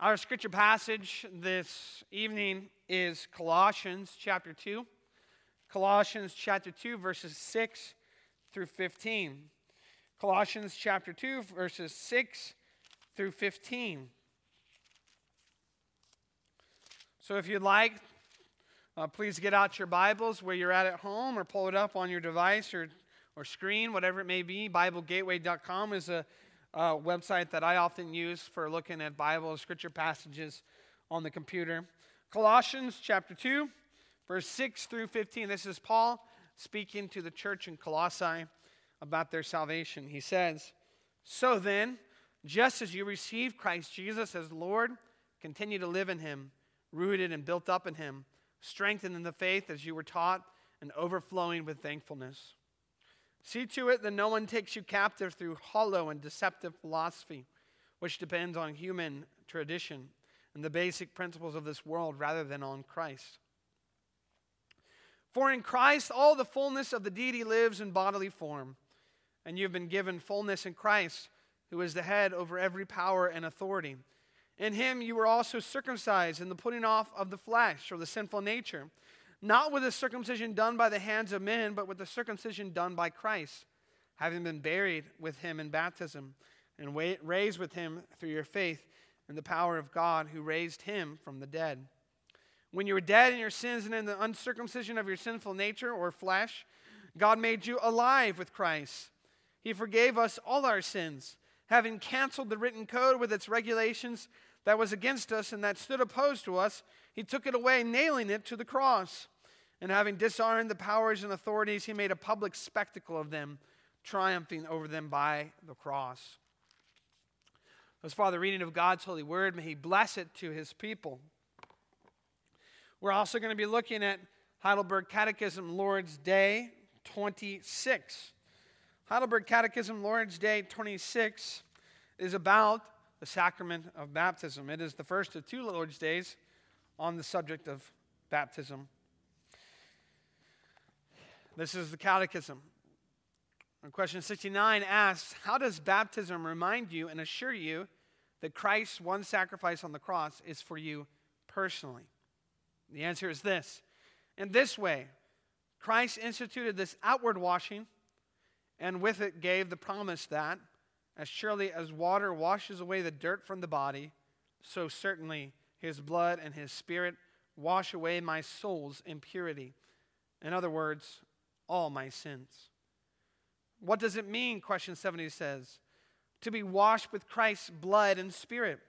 Our scripture passage this evening is Colossians chapter 2. Colossians chapter 2, verses 6 through 15. Colossians chapter 2, verses 6 through 15. So if you'd like, uh, please get out your Bibles where you're at at home or pull it up on your device or, or screen, whatever it may be. BibleGateway.com is a uh, website that I often use for looking at Bible scripture passages on the computer. Colossians chapter 2, verse 6 through 15. This is Paul speaking to the church in Colossae about their salvation. He says, So then, just as you received Christ Jesus as Lord, continue to live in him, rooted and built up in him, strengthened in the faith as you were taught, and overflowing with thankfulness. See to it that no one takes you captive through hollow and deceptive philosophy, which depends on human tradition and the basic principles of this world rather than on Christ. For in Christ all the fullness of the deity lives in bodily form, and you have been given fullness in Christ, who is the head over every power and authority. In him you were also circumcised in the putting off of the flesh, or the sinful nature not with the circumcision done by the hands of men, but with the circumcision done by Christ, having been buried with him in baptism, and raised with him through your faith in the power of God who raised him from the dead. When you were dead in your sins and in the uncircumcision of your sinful nature or flesh, God made you alive with Christ. He forgave us all our sins, having canceled the written code with its regulations that was against us and that stood opposed to us. He took it away, nailing it to the cross. And having disarmed the powers and authorities, he made a public spectacle of them, triumphing over them by the cross. As Father, reading of God's holy word, may he bless it to his people. We're also going to be looking at Heidelberg Catechism Lord's Day 26. Heidelberg Catechism Lord's Day 26 is about the sacrament of baptism. It is the first of two Lord's Days on the subject of baptism. This is the Catechism. And question 69 asks How does baptism remind you and assure you that Christ's one sacrifice on the cross is for you personally? The answer is this In this way, Christ instituted this outward washing, and with it gave the promise that, as surely as water washes away the dirt from the body, so certainly his blood and his spirit wash away my soul's impurity. In other words, all my sins. What does it mean, question 70 says, to be washed with Christ's blood and spirit?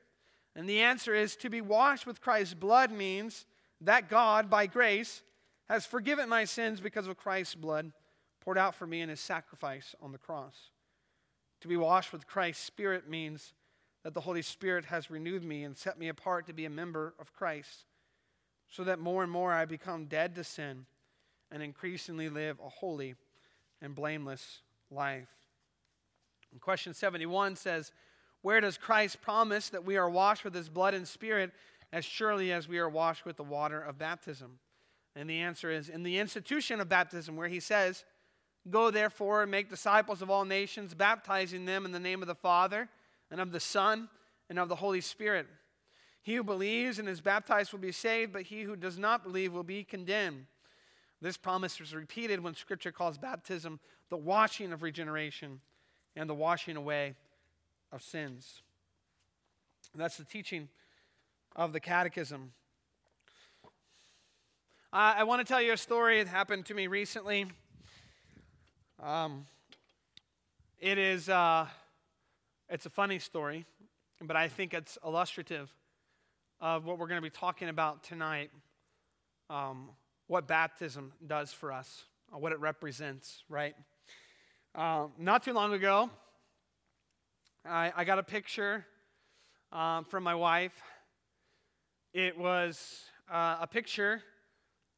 And the answer is to be washed with Christ's blood means that God, by grace, has forgiven my sins because of Christ's blood poured out for me in his sacrifice on the cross. To be washed with Christ's spirit means that the Holy Spirit has renewed me and set me apart to be a member of Christ, so that more and more I become dead to sin and increasingly live a holy and blameless life. And question 71 says, Where does Christ promise that we are washed with his blood and spirit as surely as we are washed with the water of baptism? And the answer is in the institution of baptism, where he says, Go therefore and make disciples of all nations, baptizing them in the name of the Father and of the Son and of the Holy Spirit. He who believes and is baptized will be saved, but he who does not believe will be condemned. This promise is repeated when Scripture calls baptism the washing of regeneration and the washing away of sins. And that's the teaching of the Catechism. I want to tell you a story that happened to me recently. Um, it is uh, it's a funny story, but I think it's illustrative of what we're going to be talking about tonight. Um, what baptism does for us, uh, what it represents, right? Uh, not too long ago, I, I got a picture um, from my wife. It was uh, a picture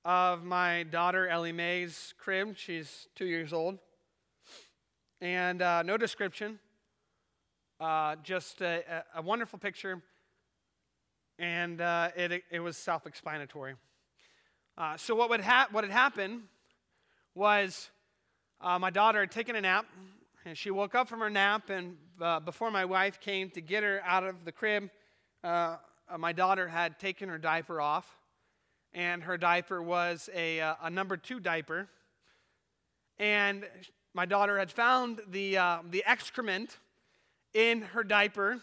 of my daughter Ellie Mae's crib. She's two years old. And uh, no description, uh, just a, a, wonderful picture. And uh, it, it was self explanatory. Uh, so what would ha- what had happened was uh, my daughter had taken a nap, and she woke up from her nap, and uh, before my wife came to get her out of the crib, uh, my daughter had taken her diaper off, and her diaper was a, uh, a number two diaper. And my daughter had found the, uh, the excrement in her diaper,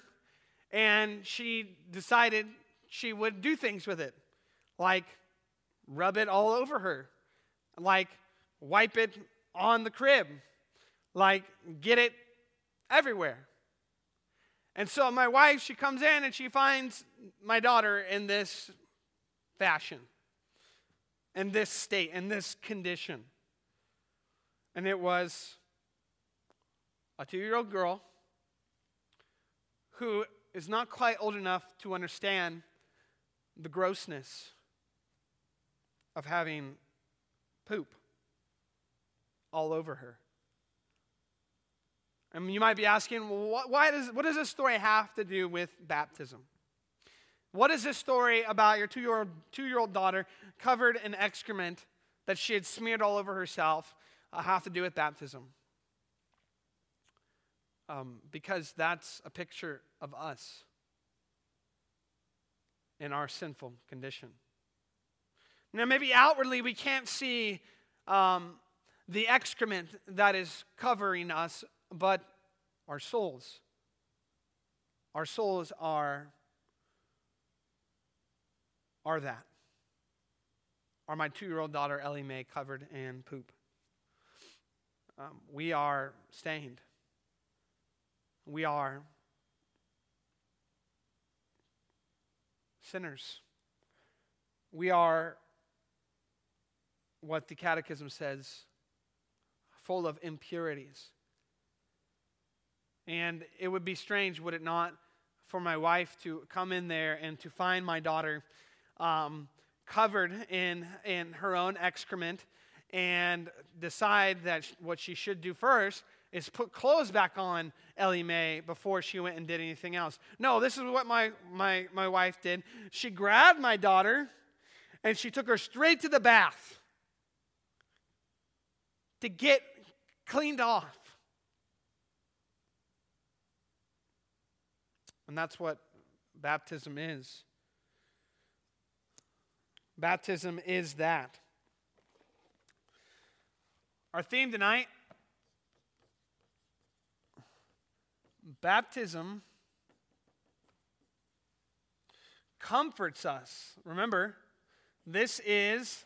and she decided she would do things with it, like rub it all over her, like wipe it on the crib, like get it everywhere. And so my wife, she comes in and she finds my daughter in this fashion, in this state, in this condition. And it was a two year old girl who is not quite old enough to understand the grossness of having poop all over her. And you might be asking, well, why does, what does this story have to do with baptism? What is this story about your two year old, daughter covered in excrement that she had smeared all over herself uh, have to do with baptism? Um, because that's a picture of us in our sinful condition. Now, maybe outwardly we can't see um, the excrement that is covering us but our souls. Our souls are, are that. Are my two year old daughter Ellie Mae covered in poop? Um, we are stained. We are sinners. We are what the Catechism says full of impurities. And it would be strange, would it not, for my wife to come in there and to find my daughter um, covered in, in her own excrement and decide that what she should do first is put clothes back on Ellie Mae before she went and did anything else. No, this is what my, my, my wife did. She grabbed my daughter and she took her straight to the bath to get cleaned off. And that's what baptism is. Baptism is that. Our theme tonight baptism comforts us. Remember, this is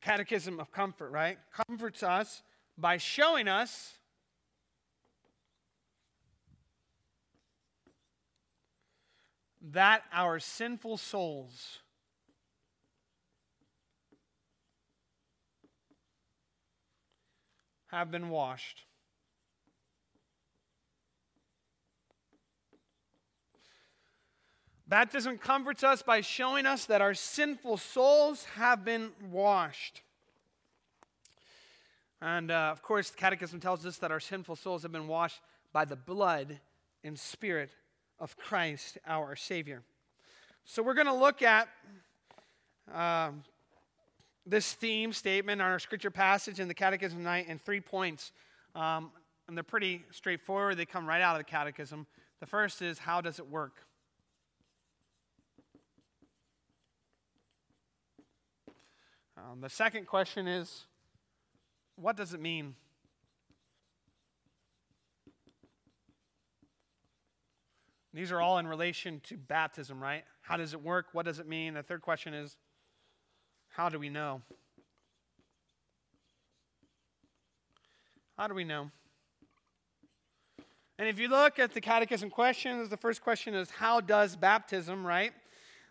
the catechism of comfort, right? Comforts us by showing us that our sinful souls have been washed. Baptism comforts us by showing us that our sinful souls have been washed. And uh, of course, the Catechism tells us that our sinful souls have been washed by the blood and spirit of Christ our Savior. So we're going to look at um, this theme statement on our scripture passage in the Catechism tonight in three points. Um, and they're pretty straightforward, they come right out of the Catechism. The first is how does it work? Um, the second question is what does it mean? These are all in relation to baptism, right? How does it work? What does it mean? The third question is how do we know? How do we know? And if you look at the catechism questions, the first question is how does baptism, right?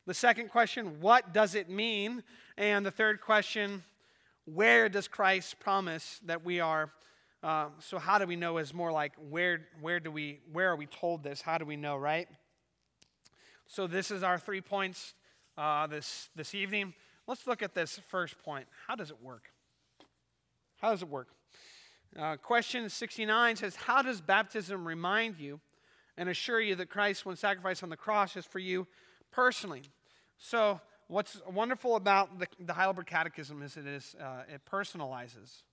The second question, what does it mean? And the third question, where does Christ promise that we are uh, so how do we know is more like where where do we where are we told this? How do we know, right? So this is our three points uh, this this evening. Let's look at this first point. How does it work? How does it work? Uh, question 69 says, How does baptism remind you and assure you that Christ's one sacrifice on the cross, is for you personally? So, what's wonderful about the, the Heidelberg Catechism is it, is, uh, it personalizes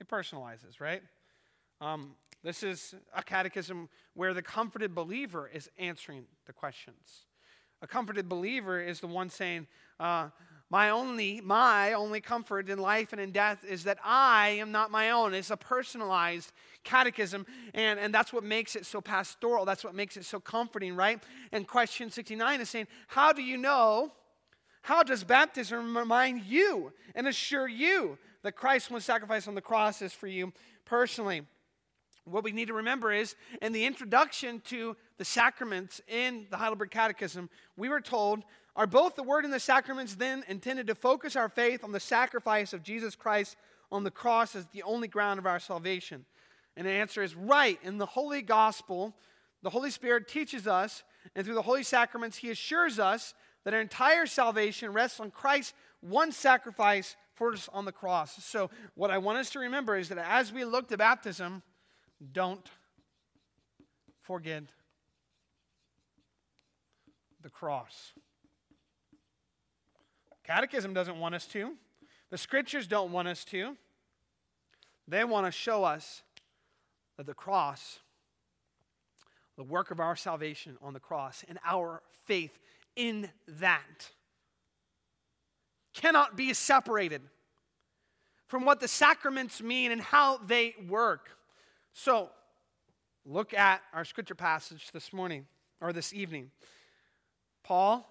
it personalizes, right? Um, This is a catechism where the comforted believer is answering the questions. A comforted believer is the one saying, uh, my only, my only comfort in life and in death is that I am not my own. It's a personalized catechism, and, and that's what makes it so pastoral. That's what makes it so comforting, right? And question 69 is saying, How do you know? How does baptism remind you and assure you that Christ was sacrificed on the cross is for you personally? What we need to remember is in the introduction to the sacraments in the Heidelberg Catechism, we were told are both the word and the sacraments then intended to focus our faith on the sacrifice of Jesus Christ on the cross as the only ground of our salvation? And the answer is right. In the Holy Gospel, the Holy Spirit teaches us, and through the Holy Sacraments, He assures us that our entire salvation rests on Christ's one sacrifice for us on the cross. So, what I want us to remember is that as we look to baptism, don't forget the cross. Catechism doesn't want us to. The scriptures don't want us to. They want to show us that the cross, the work of our salvation on the cross, and our faith in that cannot be separated from what the sacraments mean and how they work. So, look at our scripture passage this morning or this evening. Paul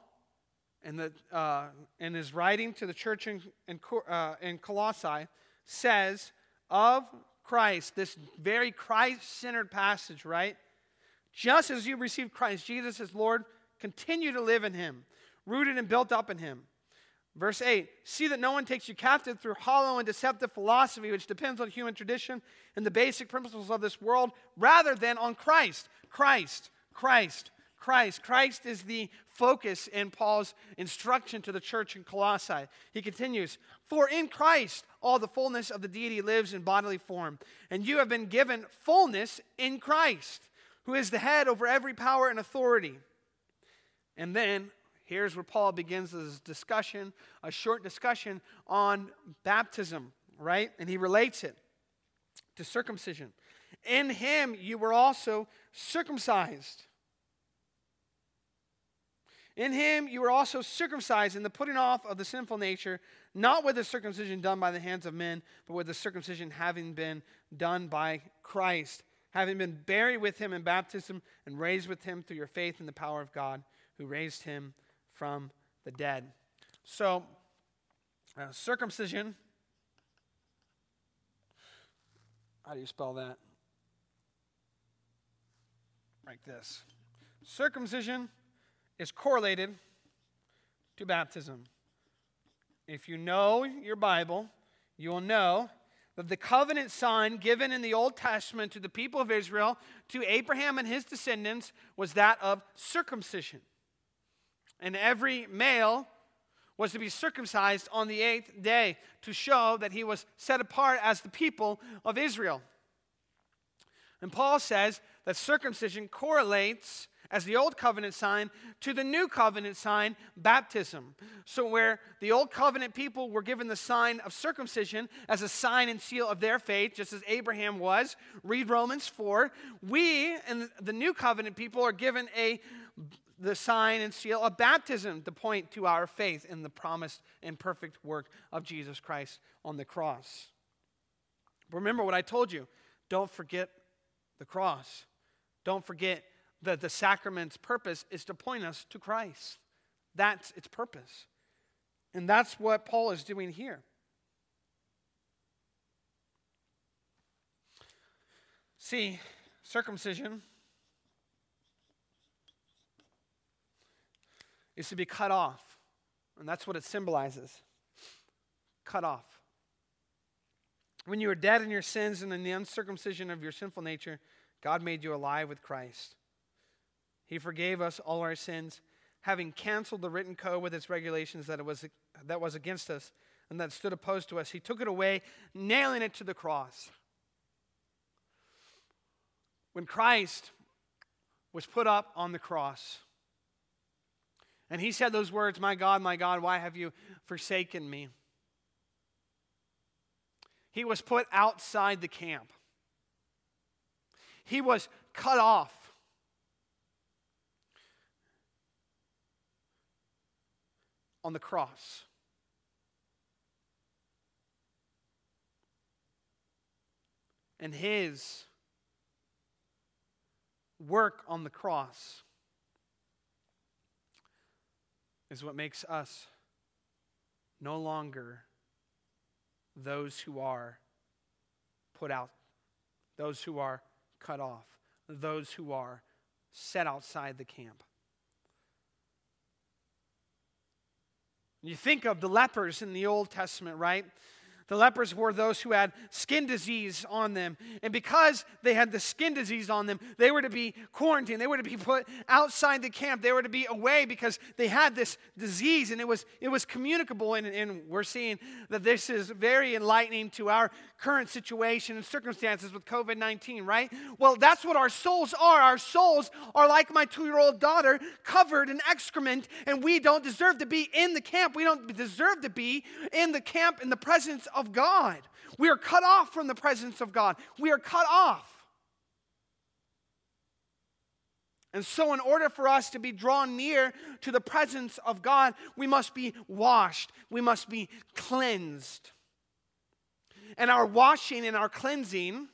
in, the, uh, in his writing to the church in, in, uh, in Colossae says of Christ, this very Christ centered passage, right? Just as you received Christ Jesus as Lord, continue to live in him, rooted and built up in him. Verse 8 See that no one takes you captive through hollow and deceptive philosophy, which depends on human tradition and the basic principles of this world, rather than on Christ. Christ, Christ, Christ. Christ is the focus in Paul's instruction to the church in Colossae. He continues, For in Christ all the fullness of the deity lives in bodily form, and you have been given fullness in Christ, who is the head over every power and authority. And then here's where Paul begins his discussion, a short discussion on baptism, right? And he relates it to circumcision. In him you were also circumcised in him you were also circumcised in the putting off of the sinful nature, not with the circumcision done by the hands of men, but with the circumcision having been done by Christ, having been buried with him in baptism and raised with him through your faith in the power of God who raised him from the dead. So, uh, circumcision, how do you spell that? Like this circumcision is correlated to baptism. If you know your Bible, you will know that the covenant sign given in the Old Testament to the people of Israel, to Abraham and his descendants, was that of circumcision. And every male was to be circumcised on the eighth day to show that he was set apart as the people of Israel. And Paul says that circumcision correlates as the old covenant sign to the new covenant sign, baptism. So, where the old covenant people were given the sign of circumcision as a sign and seal of their faith, just as Abraham was, read Romans 4, we and the new covenant people are given a the sign and seal of baptism to point to our faith in the promised and perfect work of Jesus Christ on the cross. Remember what I told you. Don't forget the cross. Don't forget the, the sacrament's purpose is to point us to Christ. That's its purpose. And that's what Paul is doing here. See, circumcision is to be cut off. And that's what it symbolizes cut off. When you were dead in your sins and in the uncircumcision of your sinful nature, God made you alive with Christ. He forgave us all our sins, having canceled the written code with its regulations that, it was, that was against us and that stood opposed to us. He took it away, nailing it to the cross. When Christ was put up on the cross, and he said those words, My God, my God, why have you forsaken me? He was put outside the camp. He was cut off. On the cross. And his work on the cross is what makes us no longer those who are put out, those who are cut off, those who are set outside the camp. You think of the lepers in the Old Testament, right? The lepers were those who had skin disease on them. And because they had the skin disease on them, they were to be quarantined. They were to be put outside the camp. They were to be away because they had this disease and it was, it was communicable. And, and we're seeing that this is very enlightening to our current situation and circumstances with COVID 19, right? Well, that's what our souls are. Our souls are like my two year old daughter, covered in excrement, and we don't deserve to be in the camp. We don't deserve to be in the camp in the presence of God. We are cut off from the presence of God. We are cut off. And so, in order for us to be drawn near to the presence of God, we must be washed, we must be cleansed. And our washing and our cleansing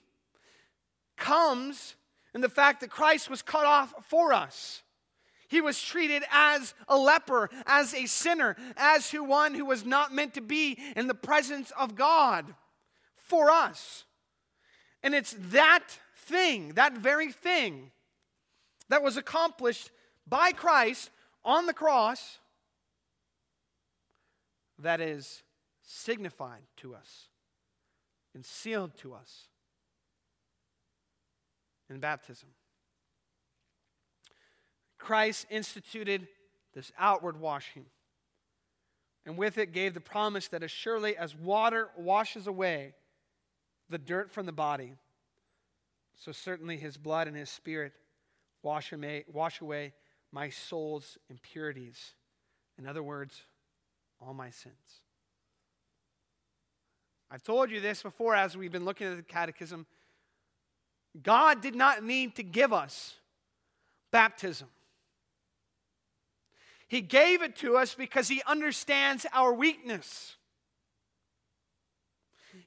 comes in the fact that Christ was cut off for us. He was treated as a leper, as a sinner, as who one who was not meant to be in the presence of God for us. And it's that thing, that very thing, that was accomplished by Christ on the cross that is signified to us and sealed to us in baptism. Christ instituted this outward washing, and with it gave the promise that as surely as water washes away the dirt from the body, so certainly his blood and his spirit wash away, wash away my soul's impurities. In other words, all my sins. I've told you this before as we've been looking at the catechism. God did not need to give us baptism. He gave it to us because He understands our weakness.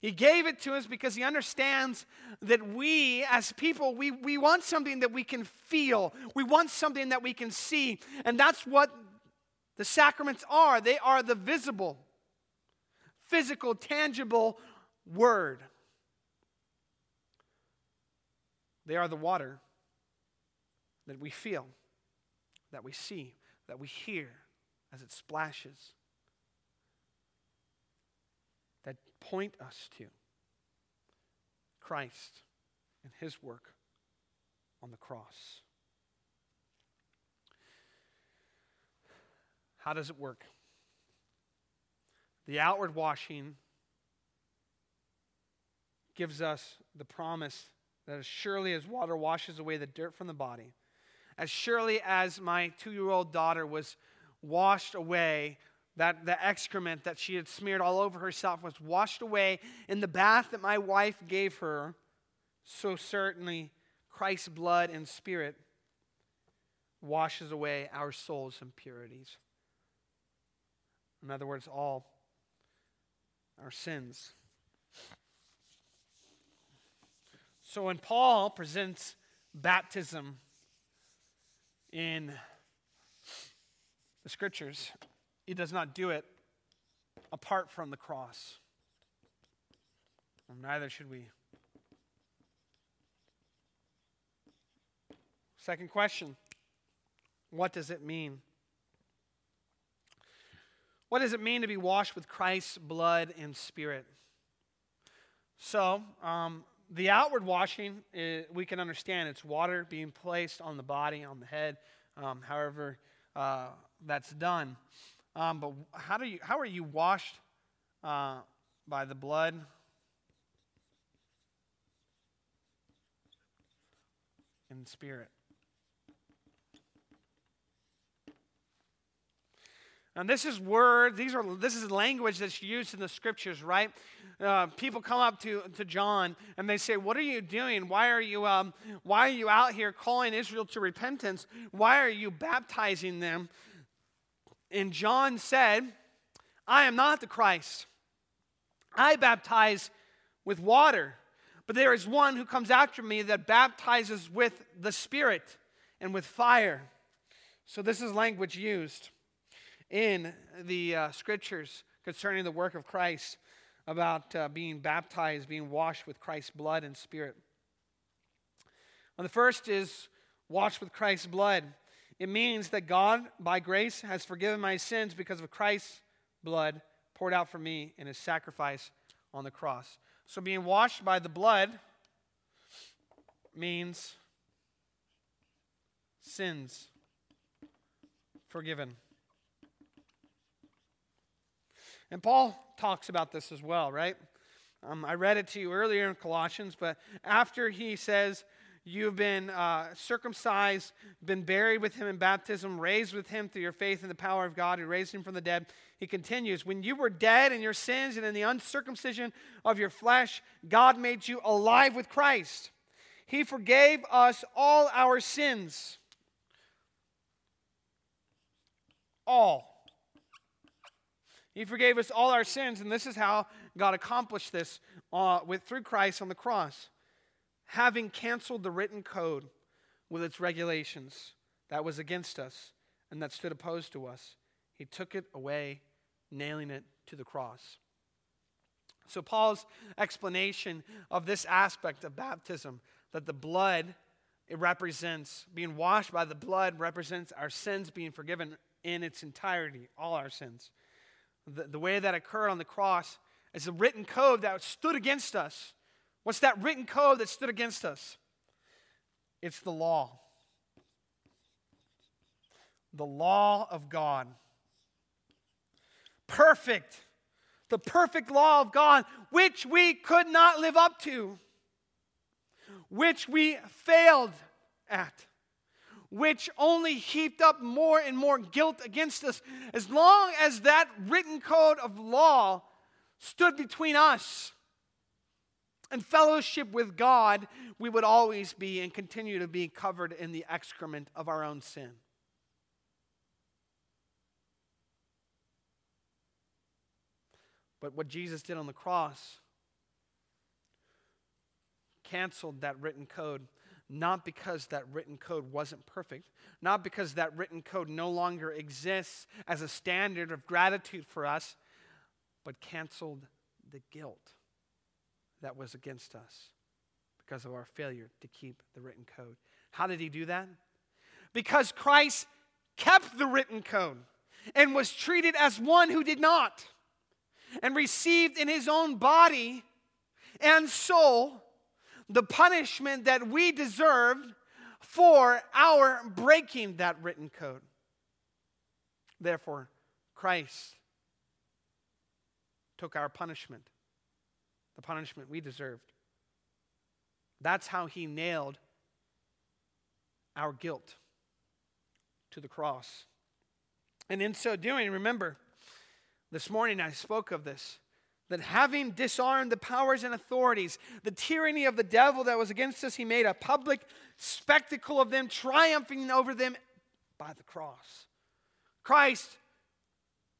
He gave it to us because He understands that we, as people, we, we want something that we can feel. We want something that we can see. And that's what the sacraments are they are the visible, physical, tangible word. They are the water that we feel, that we see, that we hear as it splashes that point us to Christ and his work on the cross. How does it work? The outward washing gives us the promise that as surely as water washes away the dirt from the body, as surely as my two year old daughter was washed away, that the excrement that she had smeared all over herself was washed away in the bath that my wife gave her, so certainly Christ's blood and spirit washes away our soul's impurities. In other words, all our sins. So when Paul presents baptism in the scriptures, he does not do it apart from the cross. Neither should we. Second question What does it mean? What does it mean to be washed with Christ's blood and spirit? So, um, the outward washing, is, we can understand it's water being placed on the body, on the head, um, however uh, that's done. Um, but how, do you, how are you washed uh, by the blood? And spirit. And this is word, these are this is language that's used in the scriptures, right? Uh, people come up to, to John and they say, What are you doing? Why are you, um, why are you out here calling Israel to repentance? Why are you baptizing them? And John said, I am not the Christ. I baptize with water, but there is one who comes after me that baptizes with the Spirit and with fire. So, this is language used in the uh, scriptures concerning the work of Christ about uh, being baptized, being washed with Christ's blood and spirit. And the first is washed with Christ's blood. It means that God, by grace, has forgiven my sins because of Christ's blood poured out for me in his sacrifice on the cross. So, being washed by the blood means sins forgiven. And Paul talks about this as well, right? Um, I read it to you earlier in Colossians, but after he says, You've been uh, circumcised, been buried with him in baptism, raised with him through your faith in the power of God who raised him from the dead. He continues, When you were dead in your sins and in the uncircumcision of your flesh, God made you alive with Christ. He forgave us all our sins. All. He forgave us all our sins, and this is how God accomplished this uh, with, through Christ on the cross. Having canceled the written code with its regulations that was against us and that stood opposed to us, he took it away, nailing it to the cross. So, Paul's explanation of this aspect of baptism, that the blood it represents, being washed by the blood represents our sins being forgiven in its entirety, all our sins the, the way that occurred on the cross is a written code that stood against us. What's that written code that stood against us? It's the law. The law of God. Perfect. The perfect law of God, which we could not live up to, which we failed at which only heaped up more and more guilt against us. As long as that written code of law stood between us and fellowship with God, we would always be and continue to be covered in the excrement of our own sin. But what Jesus did on the cross canceled that written code not because that written code wasn't perfect, not because that written code no longer exists as a standard of gratitude for us, but canceled the guilt that was against us because of our failure to keep the written code. How did he do that? Because Christ kept the written code and was treated as one who did not, and received in his own body and soul the punishment that we deserved for our breaking that written code. Therefore, Christ took our punishment, the punishment we deserved. That's how he nailed our guilt to the cross. And in so doing, remember, this morning I spoke of this that having disarmed the powers and authorities, the tyranny of the devil that was against us, he made a public spectacle of them, triumphing over them by the cross. Christ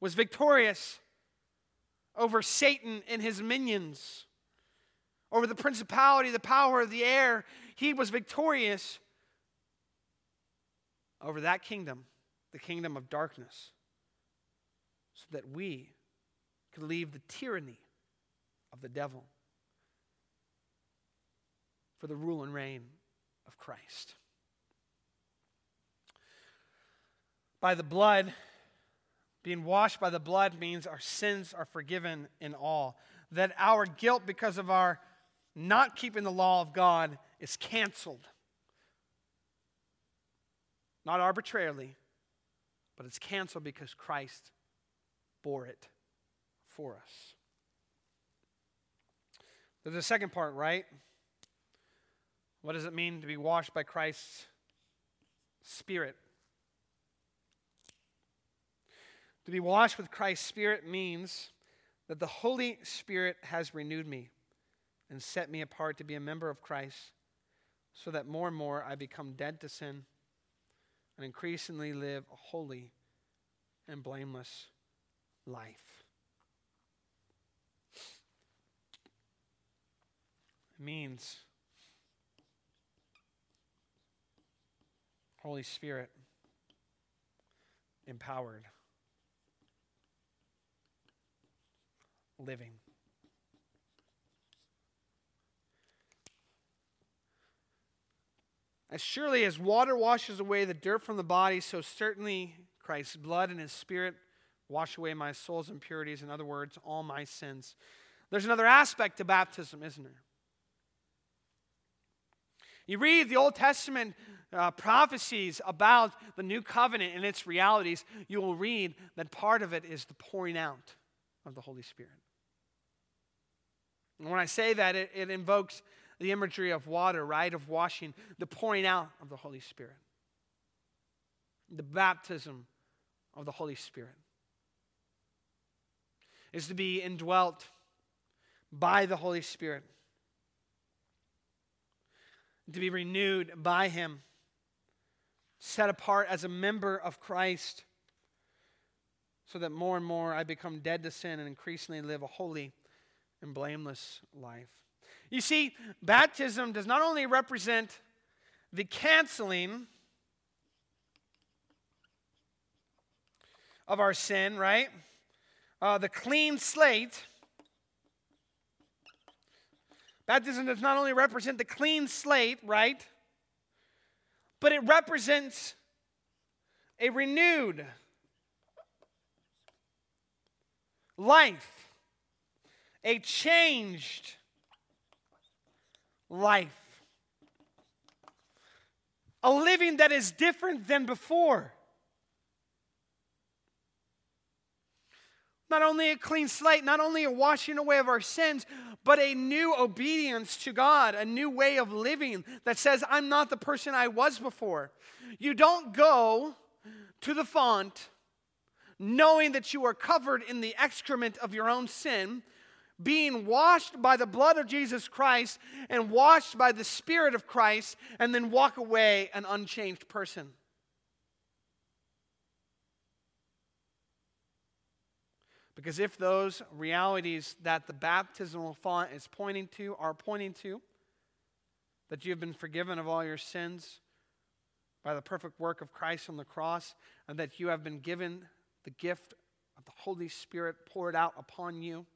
was victorious over Satan and his minions, over the principality, the power of the air. He was victorious over that kingdom, the kingdom of darkness, so that we could leave the tyranny of the devil for the rule and reign of Christ. By the blood, being washed by the blood means our sins are forgiven in all. That our guilt because of our not keeping the law of God is canceled. Not arbitrarily, but it's canceled because Christ bore it for us. There's a second part, right? What does it mean to be washed by Christ's Spirit? To be washed with Christ's Spirit means that the Holy Spirit has renewed me and set me apart to be a member of Christ so that more and more I become dead to sin and increasingly live a holy and blameless life. It means Holy Spirit empowered, living. As surely as water washes away the dirt from the body, so certainly Christ's blood and his spirit wash away my soul's impurities. In other words, all my sins. There's another aspect to baptism, isn't there? You read the Old Testament uh, prophecies about the new covenant and its realities, you will read that part of it is the pouring out of the Holy Spirit. And when I say that, it, it invokes the imagery of water, right? Of washing, the pouring out of the Holy Spirit, the baptism of the Holy Spirit is to be indwelt by the Holy Spirit, to be renewed by Him, set apart as a member of Christ, so that more and more I become dead to sin and increasingly live a holy and blameless life. You see, baptism does not only represent the canceling of our sin, right? Uh, the clean slate. Baptism does not only represent the clean slate, right? But it represents a renewed life, a changed life. A living that is different than before. Not only a clean slate, not only a washing away of our sins, but a new obedience to God, a new way of living that says, I'm not the person I was before. You don't go to the font knowing that you are covered in the excrement of your own sin being washed by the blood of Jesus Christ and washed by the Spirit of Christ, and then walk away an unchanged person. Because if those realities that the baptismal font is pointing to are pointing to, that you have been forgiven of all your sins by the perfect work of Christ on the cross, and that you have been given the gift of the Holy Spirit poured out upon you,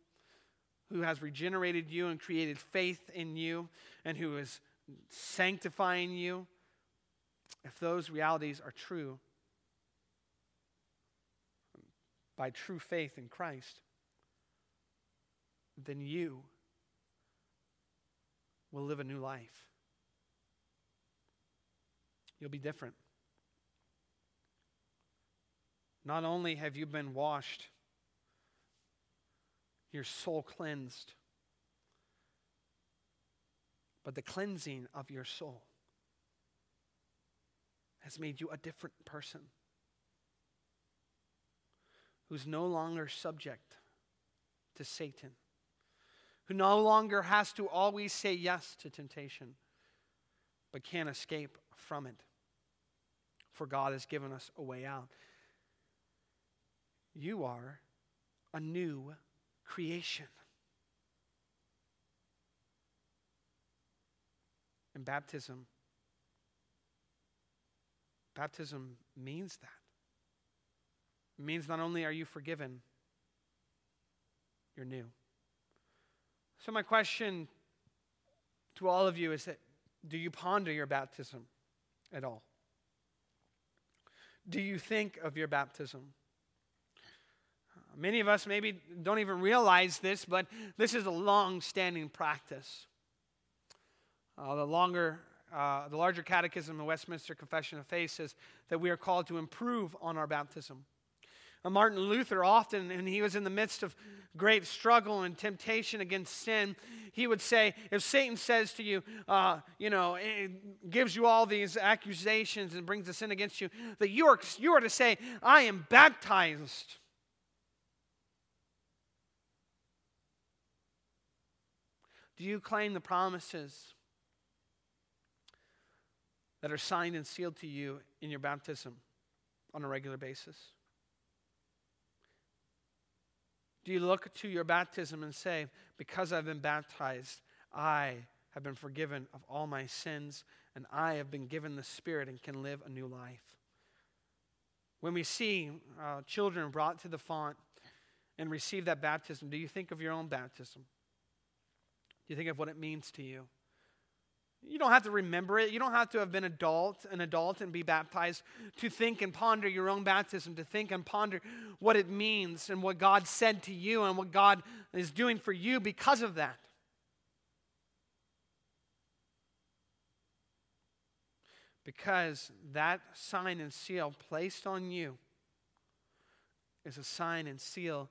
who has regenerated you and created faith in you and who is sanctifying you, if those realities are true, by true faith in Christ, then you will live a new life. You'll be different. Not only have you been washed your soul cleansed. But the cleansing of your soul has made you a different person who's no longer subject to Satan, who no longer has to always say yes to temptation, but can't escape from it. For God has given us a way out. You are a new creation. And baptism, baptism means that. It means not only are you forgiven, you're new. So, my question to all of you is that do you ponder your baptism at all? Do you think of your baptism? Many of us maybe don't even realize this, but this is a long standing practice. Uh, the longer, uh, the larger catechism of Westminster Confession of Faith says that we are called to improve on our baptism. Martin Luther often, and he was in the midst of great struggle and temptation against sin, he would say, if Satan says to you, uh, you know, eh, gives you all these accusations and brings the sin against you, that you are, you are to say, I am baptized. Do you claim the promises that are signed and sealed to you in your baptism on a regular basis? Do you look to your baptism and say, Because I've been baptized, I have been forgiven of all my sins, and I have been given the Spirit and can live a new life? When we see uh, children brought to the font and receive that baptism, do you think of your own baptism? Do you think of what it means to you? You don't have to remember it. You don't have to have been adult, an adult and be baptized to think and ponder your own baptism, to think and ponder what it means and what God said to you and what God is doing for you because of that. Because that sign and seal placed on you is a sign and seal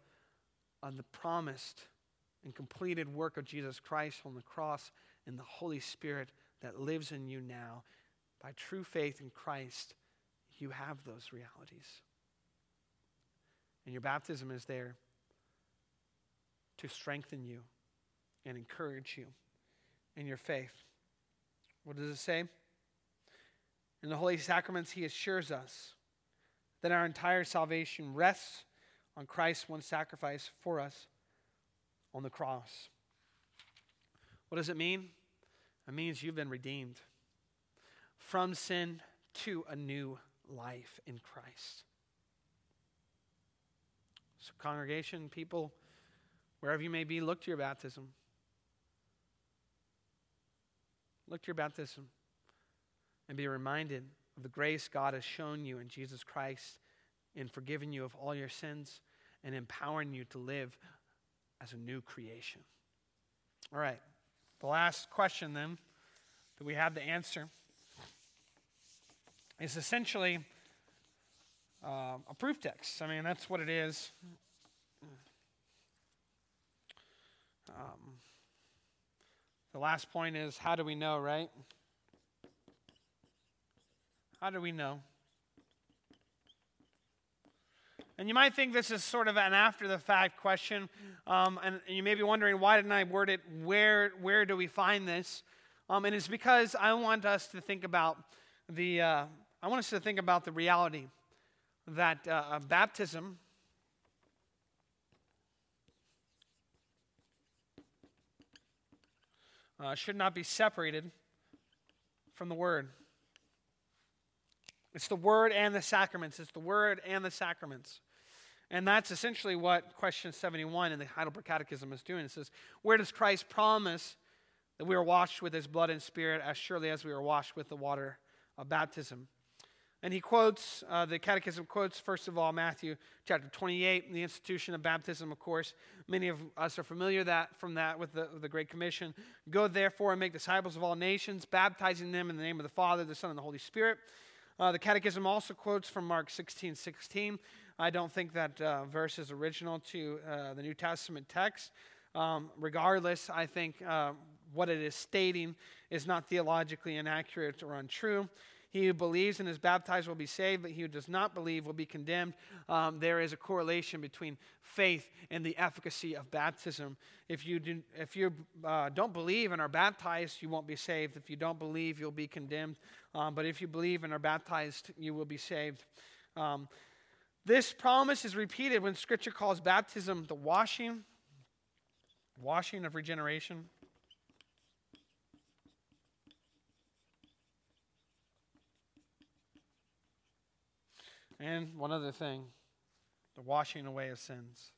of the promised and completed work of Jesus Christ on the cross and the Holy Spirit that lives in you now. By true faith in Christ, you have those realities. And your baptism is there to strengthen you and encourage you in your faith. What does it say? In the Holy Sacraments, He assures us that our entire salvation rests on Christ's one sacrifice for us on the cross. What does it mean? It means you've been redeemed from sin to a new life in Christ. So, congregation, people, wherever you may be, look to your baptism. Look to your baptism and be reminded of the grace God has shown you in Jesus Christ in forgiving you of all your sins and empowering you to live as a new creation. All right. The last question, then, that we have to answer is essentially uh, a proof text. I mean, that's what it is. Um, the last point is how do we know, right? How do we know? And you might think this is sort of an after the fact question, um, and, you may be wondering why didn't I word it? Where where do we find this? Um, and it's because I want us to think about the uh, I want us to think about the reality that uh, baptism. Uh, should not be separated from the Word. It's the Word and the sacraments. It's the Word and the sacraments. And that's essentially what question 71 in the Heidelberg Catechism is doing. It says, Where does Christ promise that we are washed with his blood and spirit as surely as we are washed with the water of baptism? And he quotes, uh, the Catechism quotes, first of all, Matthew chapter 28, the institution of baptism, of course. Many of us are familiar that, from that with the, with the Great Commission. Go therefore and make disciples of all nations, baptizing them in the name of the Father, the Son, and the Holy Spirit. Uh, the Catechism also quotes from Mark 16 16. I don't think that uh, verse is original to uh, the New Testament text. Um, regardless, I think uh, what it is stating is not theologically inaccurate or untrue. He who believes and is baptized will be saved, but he who does not believe will be condemned. Um, there is a correlation between faith and the efficacy of baptism. If you, do, if you uh, don't believe and are baptized, you won't be saved. If you don't believe, you'll be condemned. Um, but if you believe and are baptized, you will be saved. Um, this promise is repeated when Scripture calls baptism the washing, washing of regeneration. And one other thing the washing away of sins.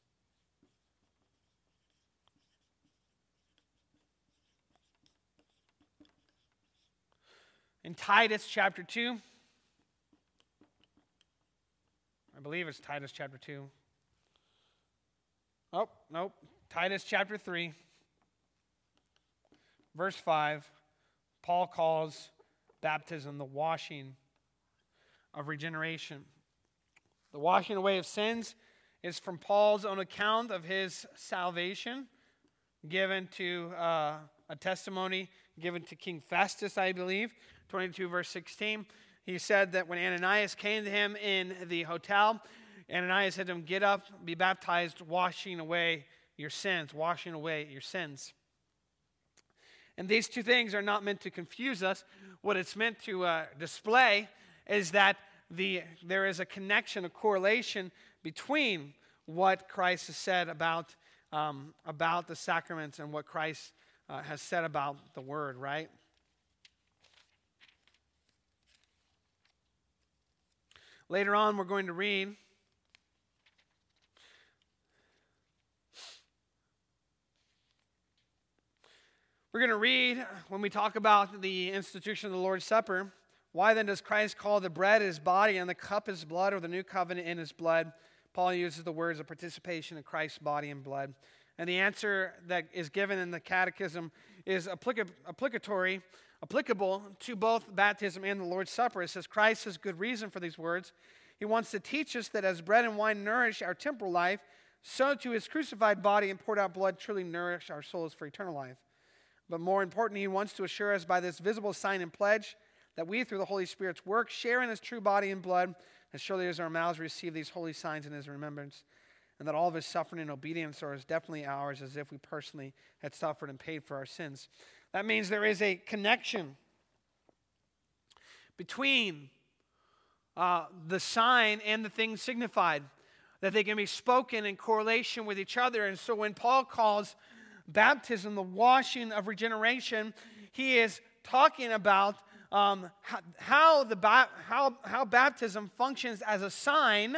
In Titus chapter 2, I believe it's Titus chapter 2. Oh, nope. Titus chapter 3, verse 5. Paul calls baptism the washing of regeneration. The washing away of sins is from Paul's own account of his salvation, given to uh, a testimony given to King Festus, I believe, 22, verse 16 he said that when Ananias came to him in the hotel, Ananias said to him, Get up, be baptized, washing away your sins, washing away your sins. And these two things are not meant to confuse us. What it's meant to uh, display is that the, there is a connection, a correlation between what Christ has said about, um, about the sacraments and what Christ uh, has said about the Word, right? Later on, we're going to read We're going to read when we talk about the institution of the Lord's Supper. Why then does Christ call the bread his body and the cup his blood or the new covenant in his blood? Paul uses the words of participation in Christ's body and blood. And the answer that is given in the catechism is applicatory, applicable to both baptism and the Lord's Supper. It says Christ has good reason for these words. He wants to teach us that as bread and wine nourish our temporal life, so too his crucified body and poured out blood truly nourish our souls for eternal life. But more important, he wants to assure us by this visible sign and pledge that we, through the Holy Spirit's work, share in his true body and blood, as surely as our mouths receive these holy signs in his remembrance, and that all of his suffering and obedience are as definitely ours as if we personally had suffered and paid for our sins. That means there is a connection between uh, the sign and the thing signified, that they can be spoken in correlation with each other. And so when Paul calls baptism, the washing of regeneration, he is talking about um, how, the ba- how, how baptism functions as a sign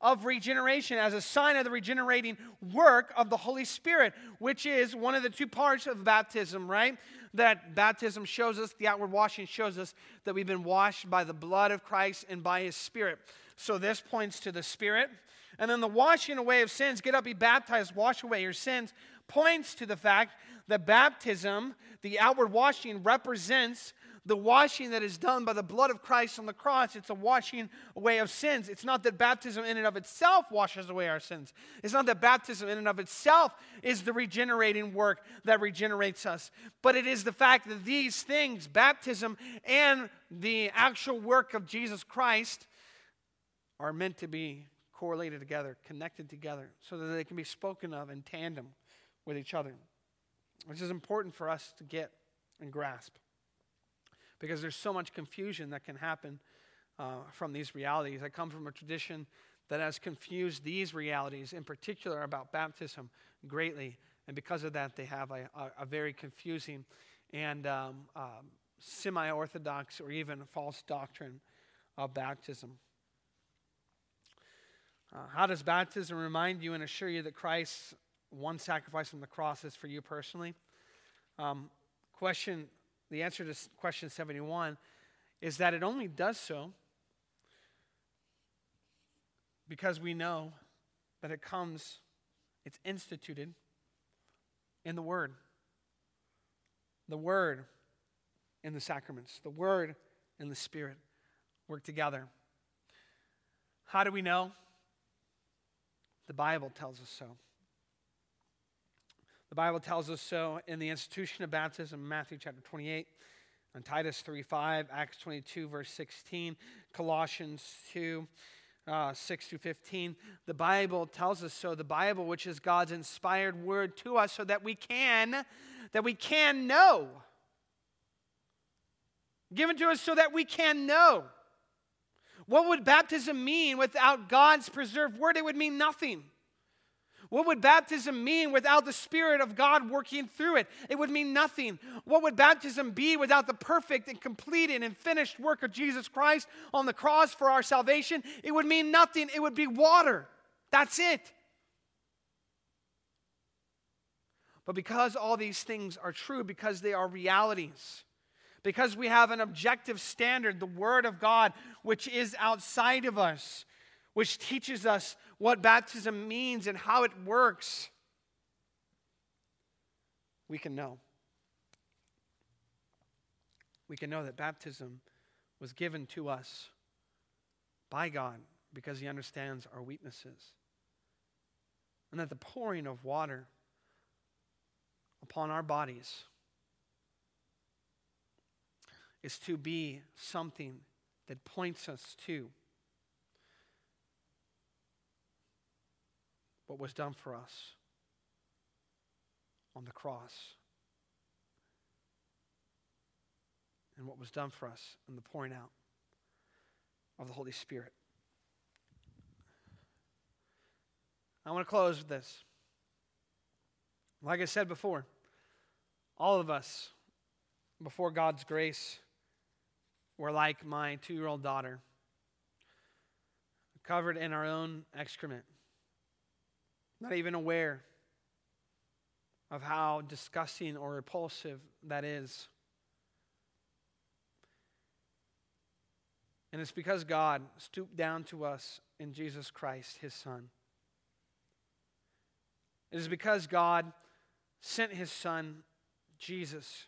of regeneration, as a sign of the regenerating work of the Holy Spirit, which is one of the two parts of baptism, right? That baptism shows us, the outward washing shows us that we've been washed by the blood of Christ and by his Spirit. So this points to the Spirit. And then the washing away of sins, get up, be baptized, wash away your sins, points to the fact that baptism, the outward washing, represents the washing that is done by the blood of Christ on the cross. It's a washing away of sins. It's not that baptism in and of itself washes away our sins. It's not that baptism in and of itself is the regenerating work that regenerates us. But it is the fact that these things, baptism and the actual work of Jesus Christ, are meant to be correlated together, connected together, so that they can be spoken of in tandem with each other, which is important for us to get and grasp because there's so much confusion that can happen uh, from these realities. I come from a tradition that has confused these realities, in particular about baptism, greatly. And because of that, they have a, a, a very confusing and um, um, semi orthodox or even false doctrine of baptism. Uh, how does baptism remind you and assure you that Christ's one sacrifice on the cross is for you personally? Um, question the answer to question 71 is that it only does so because we know that it comes, it's instituted in the Word. The Word in the sacraments, the Word and the Spirit work together. How do we know? The Bible tells us so. The Bible tells us so in the institution of baptism, Matthew chapter 28, and Titus 3 5, Acts 22, verse 16, Colossians 2. Uh, 6 through 15 the bible tells us so the bible which is god's inspired word to us so that we can that we can know. Given to us so that we can know. What would baptism mean? Without god's preserved word it would mean nothing what would baptism mean without the Spirit of God working through it? It would mean nothing. What would baptism be without the perfect and completed and finished work of Jesus Christ on the cross for our salvation? It would mean nothing. It would be water. That's it. But because all these things are true, because they are realities, because we have an objective standard, the Word of God, which is outside of us, which teaches us what baptism means and how it works, we can know. We can know that baptism was given to us by God because He understands our weaknesses. And that the pouring of water upon our bodies is to be something that points us to what was done for us on the cross. and what was done for us in the pouring out of the Holy Spirit. I want to close with this. Like I said before, all of us, before God's grace, were like my two year old daughter, covered in our own excrement, not even aware of how disgusting or repulsive that is. And it's because God stooped down to us in Jesus Christ, his Son. It is because God sent his Son, Jesus,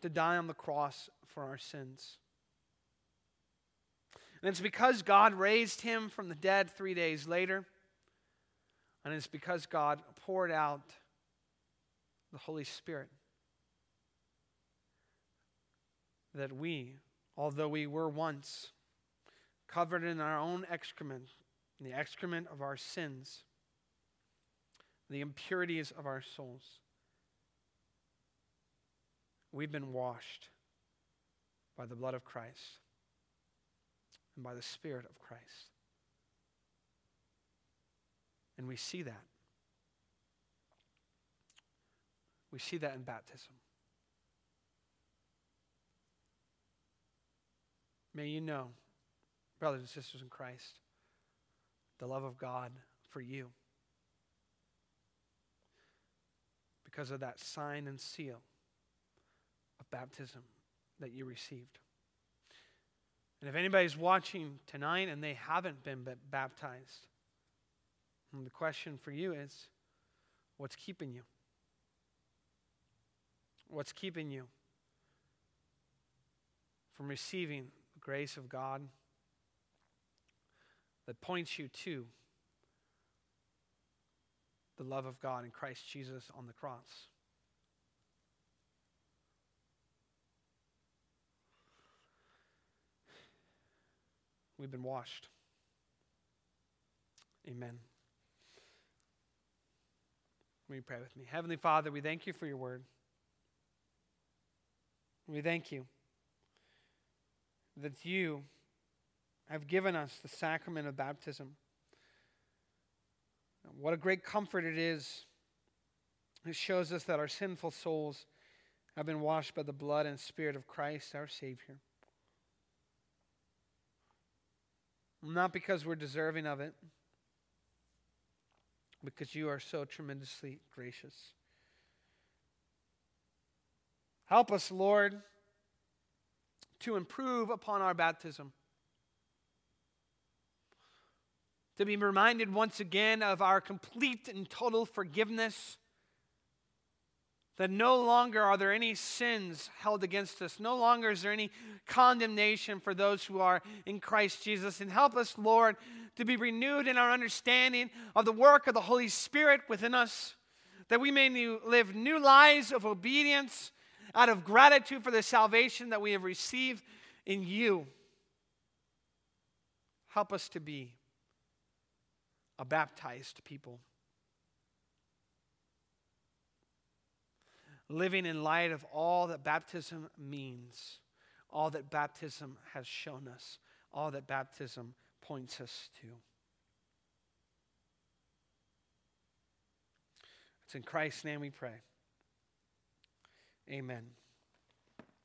to die on the cross for our sins. And it's because God raised him from the dead three days later. And it's because God poured out the Holy Spirit that we, although we were once covered in our own excrement, the excrement of our sins, the impurities of our souls, we've been washed by the blood of Christ and by the Spirit of Christ. And we see that. We see that in baptism. May you know, brothers and sisters in Christ, the love of God for you. Because of that sign and seal of baptism that you received. And if anybody's watching tonight and they haven't been baptized, the question for you is what's keeping you? What's keeping you from receiving the grace of God that points you to the love of God in Christ Jesus on the cross? We've been washed. Amen. Will you pray with me? Heavenly Father, we thank you for your word. We thank you that you have given us the sacrament of baptism. What a great comfort it is. It shows us that our sinful souls have been washed by the blood and spirit of Christ, our Savior. Not because we're deserving of it, because you are so tremendously gracious. Help us, Lord, to improve upon our baptism. To be reminded once again of our complete and total forgiveness that no longer are there any sins held against us. No longer is there any condemnation for those who are in Christ Jesus. And help us, Lord, to be renewed in our understanding of the work of the Holy Spirit within us, that we may new, live new lives of obedience out of gratitude for the salvation that we have received in you. Help us to be a baptized people. Living in light of all that baptism means, all that baptism has shown us, all that baptism points us to. It's in Christ's name we pray. Amen.